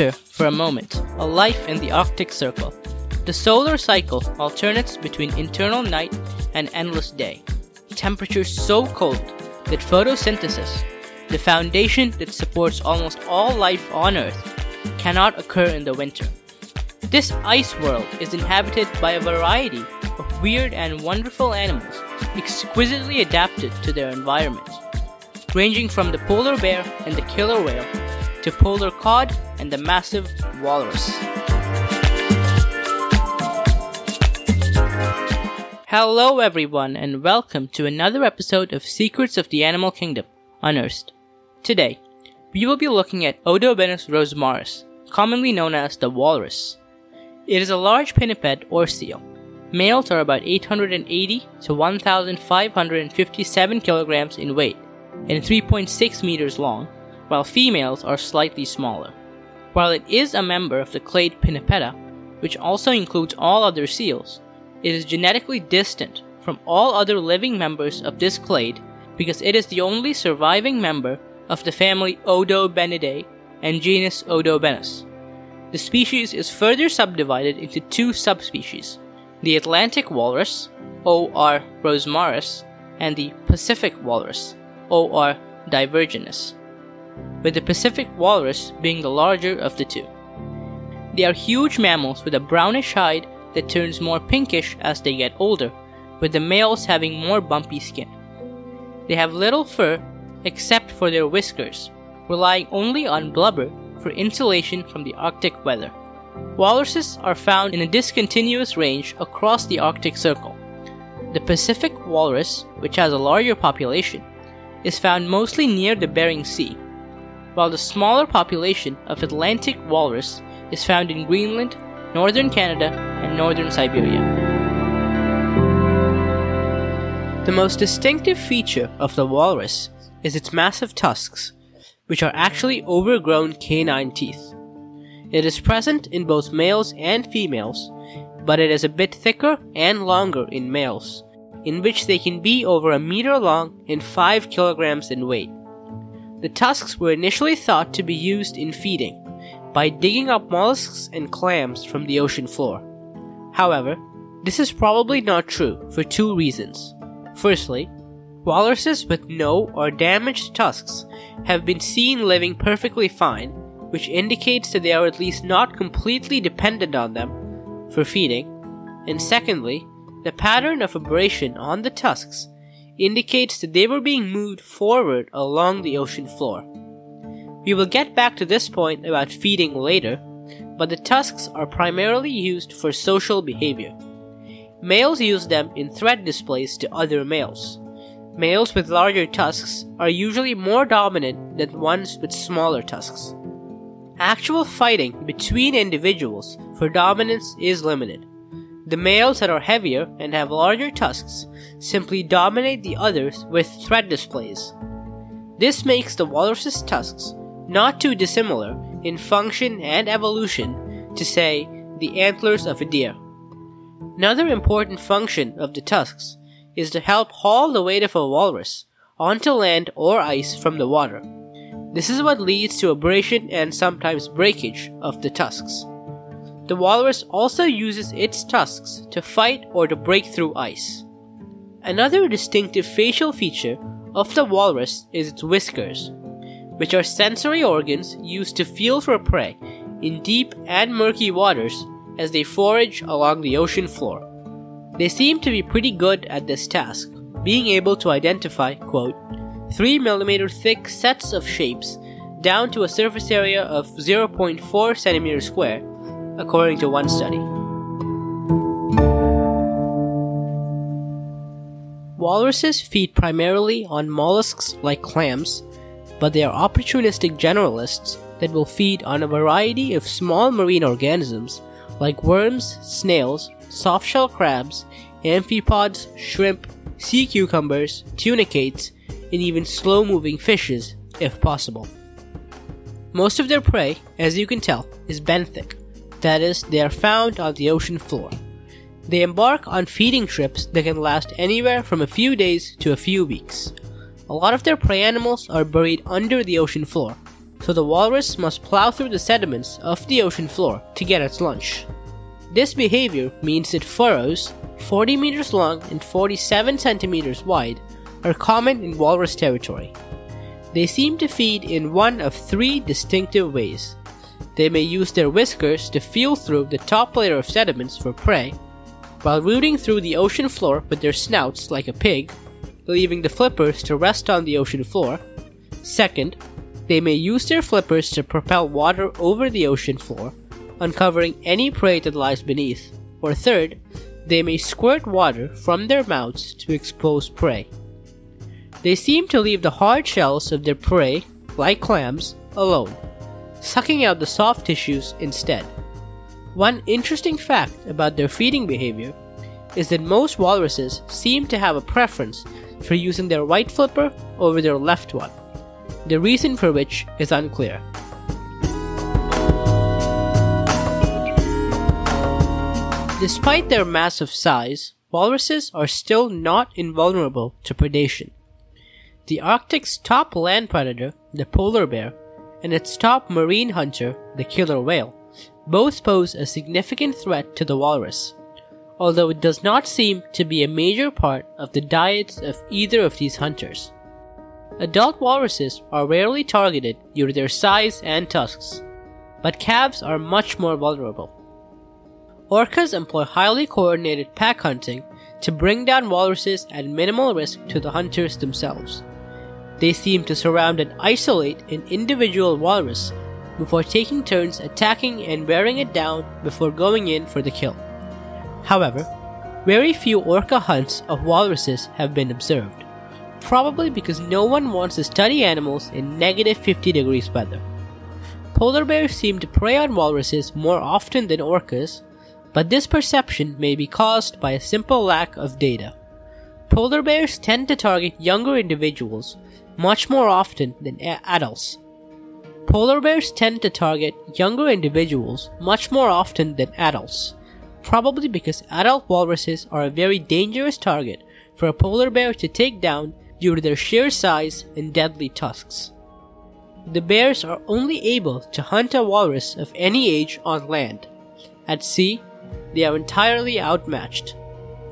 Picture, for a moment, a life in the Arctic Circle. The solar cycle alternates between internal night and endless day. Temperatures so cold that photosynthesis, the foundation that supports almost all life on Earth, cannot occur in the winter. This ice world is inhabited by a variety of weird and wonderful animals exquisitely adapted to their environment, ranging from the polar bear and the killer whale to polar cod and the massive walrus. Hello, everyone, and welcome to another episode of Secrets of the Animal Kingdom Unearthed. Today, we will be looking at Odobenus rosmarus, commonly known as the walrus. It is a large pinniped or seal. Males are about 880 to 1,557 kilograms in weight and 3.6 meters long, while females are slightly smaller. While it is a member of the clade Pinnipeda, which also includes all other seals, it is genetically distant from all other living members of this clade because it is the only surviving member of the family Odobenidae and genus Odobenus. The species is further subdivided into two subspecies the Atlantic walrus, O.R. rosmarus, and the Pacific walrus, O.R. divergenus, with the Pacific walrus being the larger of the two. They are huge mammals with a brownish hide that turns more pinkish as they get older, with the males having more bumpy skin. They have little fur except for their whiskers, relying only on blubber for insulation from the Arctic weather. Walruses are found in a discontinuous range across the Arctic Circle. The Pacific walrus, which has a larger population, is found mostly near the Bering Sea, while the smaller population of Atlantic walrus is found in Greenland, northern Canada, and northern Siberia. The most distinctive feature of the walrus is its massive tusks, which are actually overgrown canine teeth. It is present in both males and females, but it is a bit thicker and longer in males, in which they can be over a meter long and 5 kilograms in weight. The tusks were initially thought to be used in feeding, by digging up mollusks and clams from the ocean floor. However, this is probably not true for two reasons. Firstly, walruses with no or damaged tusks have been seen living perfectly fine, which indicates that they are at least not completely dependent on them for feeding. And secondly, the pattern of abrasion on the tusks indicates that they were being moved forward along the ocean floor. We will get back to this point about feeding later, but the tusks are primarily used for social behavior. Males use them in threat displays to other males. Males with larger tusks are usually more dominant than ones with smaller tusks. Actual fighting between individuals for dominance is limited. The males that are heavier and have larger tusks simply dominate the others with threat displays. This makes the walrus's tusks not too dissimilar in function and evolution to, say, the antlers of a deer. Another important function of the tusks is to help haul the weight of a walrus onto land or ice from the water. This is what leads to abrasion and sometimes breakage of the tusks. The walrus also uses its tusks to fight or to break through ice. Another distinctive facial feature of the walrus is its whiskers which are sensory organs used to feel for prey in deep and murky waters as they forage along the ocean floor. They seem to be pretty good at this task, being able to identify, quote, 3 mm thick sets of shapes down to a surface area of 0.4 cm square, according to one study. Walruses feed primarily on mollusks like clams but they are opportunistic generalists that will feed on a variety of small marine organisms like worms, snails, softshell crabs, amphipods, shrimp, sea cucumbers, tunicates, and even slow moving fishes, if possible. Most of their prey, as you can tell, is benthic, that is, they are found on the ocean floor. They embark on feeding trips that can last anywhere from a few days to a few weeks. A lot of their prey animals are buried under the ocean floor, so the walrus must plow through the sediments of the ocean floor to get its lunch. This behavior means that furrows, 40 meters long and 47 centimeters wide, are common in walrus territory. They seem to feed in one of three distinctive ways. They may use their whiskers to feel through the top layer of sediments for prey, while rooting through the ocean floor with their snouts like a pig, leaving the flippers to rest on the ocean floor. Second, they may use their flippers to propel water over the ocean floor, uncovering any prey that lies beneath. Or third, they may squirt water from their mouths to expose prey. They seem to leave the hard shells of their prey, like clams, alone, sucking out the soft tissues instead. One interesting fact about their feeding behavior is that most walruses seem to have a preference for using their right flipper over their left one, the reason for which is unclear. Despite their massive size, walruses are still not invulnerable to predation. The Arctic's top land predator, the polar bear, and its top marine hunter, the killer whale, both pose a significant threat to the walrus, although it does not seem to be a major part of the diets of either of these hunters. Adult walruses are rarely targeted due to their size and tusks, but calves are much more vulnerable. Orcas employ highly coordinated pack hunting to bring down walruses at minimal risk to the hunters themselves. They seem to surround and isolate an individual walrus before taking turns attacking and wearing it down before going in for the kill. However, very few orca hunts of walruses have been observed, probably because no one wants to study animals in negative 50 degrees weather. Polar bears seem to prey on walruses more often than orcas, but this perception may be caused by a simple lack of data. Polar bears tend to target younger individuals much more often than adults. Polar bears tend to target younger individuals much more often than adults, probably because adult walruses are a very dangerous target for a polar bear to take down due to their sheer size and deadly tusks. The bears are only able to hunt a walrus of any age on land. At sea, they are entirely outmatched.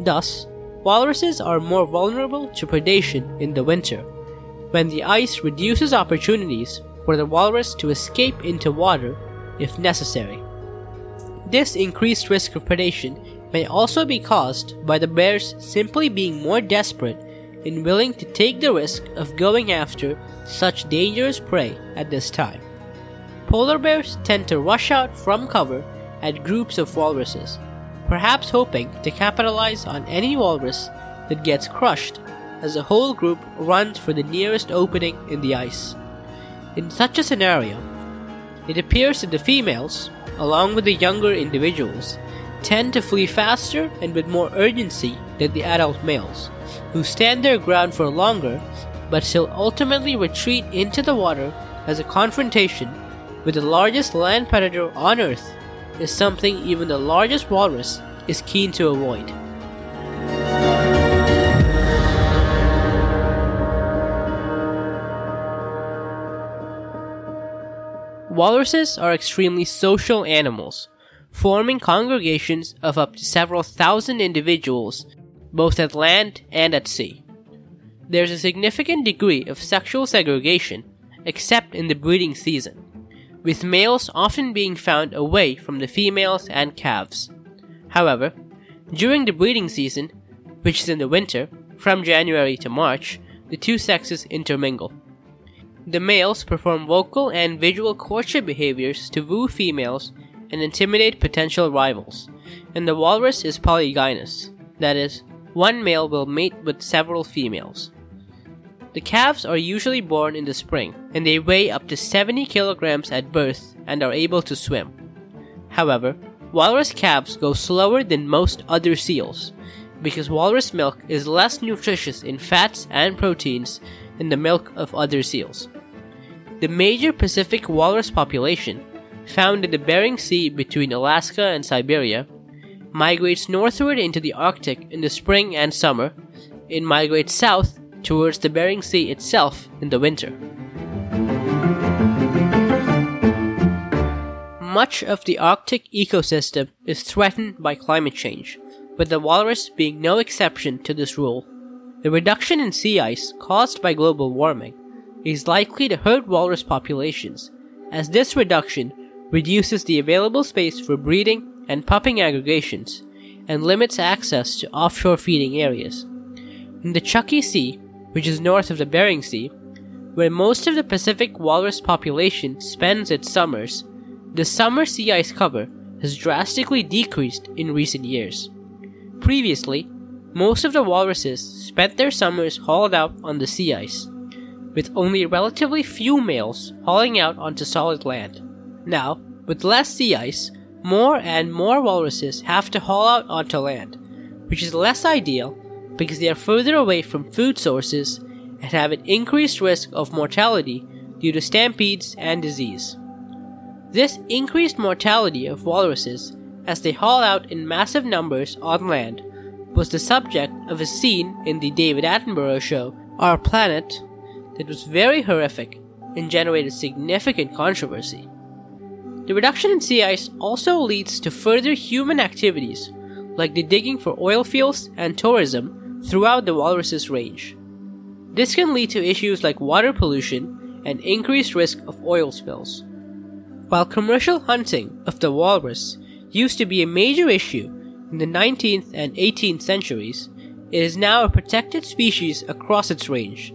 Thus, walruses are more vulnerable to predation in the winter, when the ice reduces opportunities for the walrus to escape into water if necessary. This increased risk of predation may also be caused by the bears simply being more desperate and willing to take the risk of going after such dangerous prey at this time. Polar bears tend to rush out from cover at groups of walruses, perhaps hoping to capitalize on any walrus that gets crushed as the whole group runs for the nearest opening in the ice. In such a scenario, it appears that the females, along with the younger individuals, tend to flee faster and with more urgency than the adult males, who stand their ground for longer but still ultimately retreat into the water as a confrontation with the largest land predator on Earth is something even the largest walrus is keen to avoid. Walruses are extremely social animals, forming congregations of up to several thousand individuals, both at land and at sea. There's a significant degree of sexual segregation, except in the breeding season, with males often being found away from the females and calves. However, during the breeding season, which is in the winter, from January to March, the two sexes intermingle. The males perform vocal and visual courtship behaviors to woo females and intimidate potential rivals, and the walrus is polygynous, that is, one male will mate with several females. The calves are usually born in the spring, and they weigh up to 70 kilograms at birth and are able to swim. However, walrus calves go slower than most other seals, because walrus milk is less nutritious in fats and proteins than the milk of other seals. The major Pacific walrus population, found in the Bering Sea between Alaska and Siberia, migrates northward into the Arctic in the spring and summer, and migrates south towards the Bering Sea itself in the winter. much of the Arctic ecosystem is threatened by climate change, with the walrus being no exception to this rule. The reduction in sea ice caused by global warming is likely to hurt walrus populations, as this reduction reduces the available space for breeding and pupping aggregations and limits access to offshore feeding areas. In the Chukchi Sea, which is north of the Bering Sea, where most of the Pacific walrus population spends its summers, the summer sea ice cover has drastically decreased in recent years. Previously, most of the walruses spent their summers hauled out on the sea ice, with only relatively few males hauling out onto solid land. Now, with less sea ice, more and more walruses have to haul out onto land, which is less ideal because they are further away from food sources and have an increased risk of mortality due to stampedes and disease. This increased mortality of walruses as they haul out in massive numbers on land was the subject of a scene in the David Attenborough show, Our Planet, that was very horrific and generated significant controversy. The reduction in sea ice also leads to further human activities, like the digging for oil fields and tourism throughout the walrus's range. This can lead to issues like water pollution and increased risk of oil spills. While commercial hunting of the walrus used to be a major issue in the 19th and 18th centuries, it is now a protected species across its range,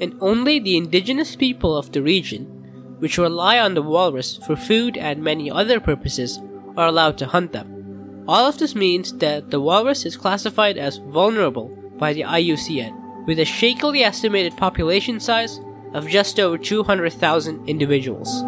and only the indigenous people of the region which rely on the walrus for food and many other purposes, are allowed to hunt them. All of this means that the walrus is classified as vulnerable by the IUCN, with a shakily estimated population size of just over 200,000 individuals.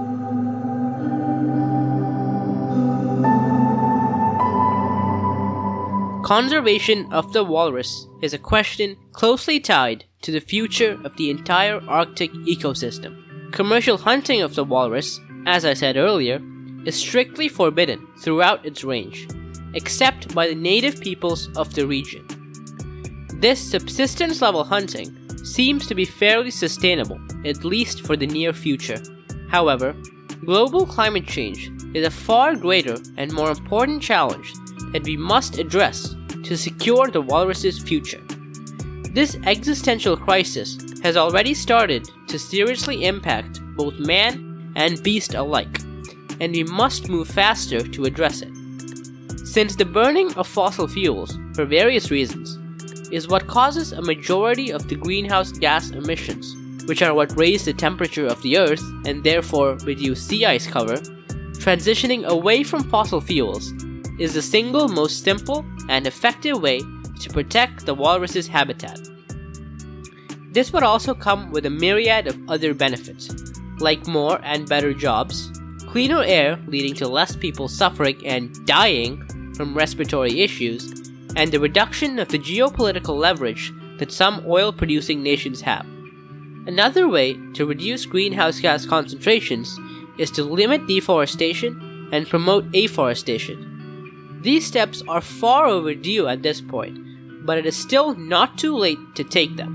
Conservation of the walrus is a question closely tied to the future of the entire Arctic ecosystem. Commercial hunting of the walrus, as I said earlier, is strictly forbidden throughout its range, except by the native peoples of the region. This subsistence level hunting seems to be fairly sustainable, at least for the near future. However, global climate change is a far greater and more important challenge that we must address to secure the walrus's future. This existential crisis has already started to seriously impact both man and beast alike, and we must move faster to address it. Since the burning of fossil fuels, for various reasons, is what causes a majority of the greenhouse gas emissions, which are what raise the temperature of the Earth and therefore reduce sea ice cover, transitioning away from fossil fuels is the single most simple and effective way to protect the walrus's habitat. This would also come with a myriad of other benefits, like more and better jobs, cleaner air leading to less people suffering and dying from respiratory issues, and the reduction of the geopolitical leverage that some oil producing nations have. Another way to reduce greenhouse gas concentrations is to limit deforestation and promote afforestation. These steps are far overdue at this point, but it is still not too late to take them.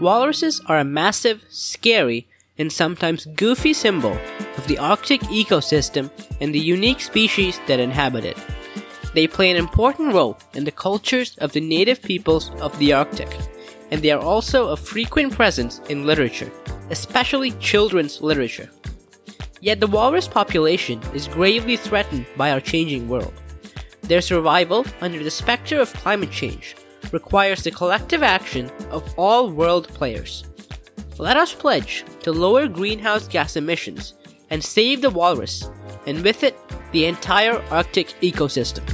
Walruses are a massive, scary, and sometimes goofy symbol of the Arctic ecosystem and the unique species that inhabit it. They play an important role in the cultures of the native peoples of the Arctic, and they are also a frequent presence in literature, especially children's literature. Yet the walrus population is gravely threatened by our changing world. Their survival under the specter of climate change requires the collective action of all world players. Let us pledge to lower greenhouse gas emissions and save the walrus, and with it, the entire Arctic ecosystem.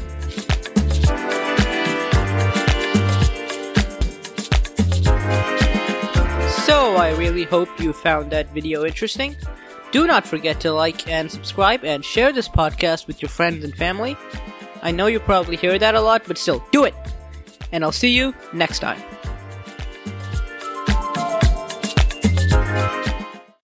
So, I really hope you found that video interesting. Do not forget to like and subscribe and share this podcast with your friends and family. I know you probably hear that a lot, but still, do it! And I'll see you next time.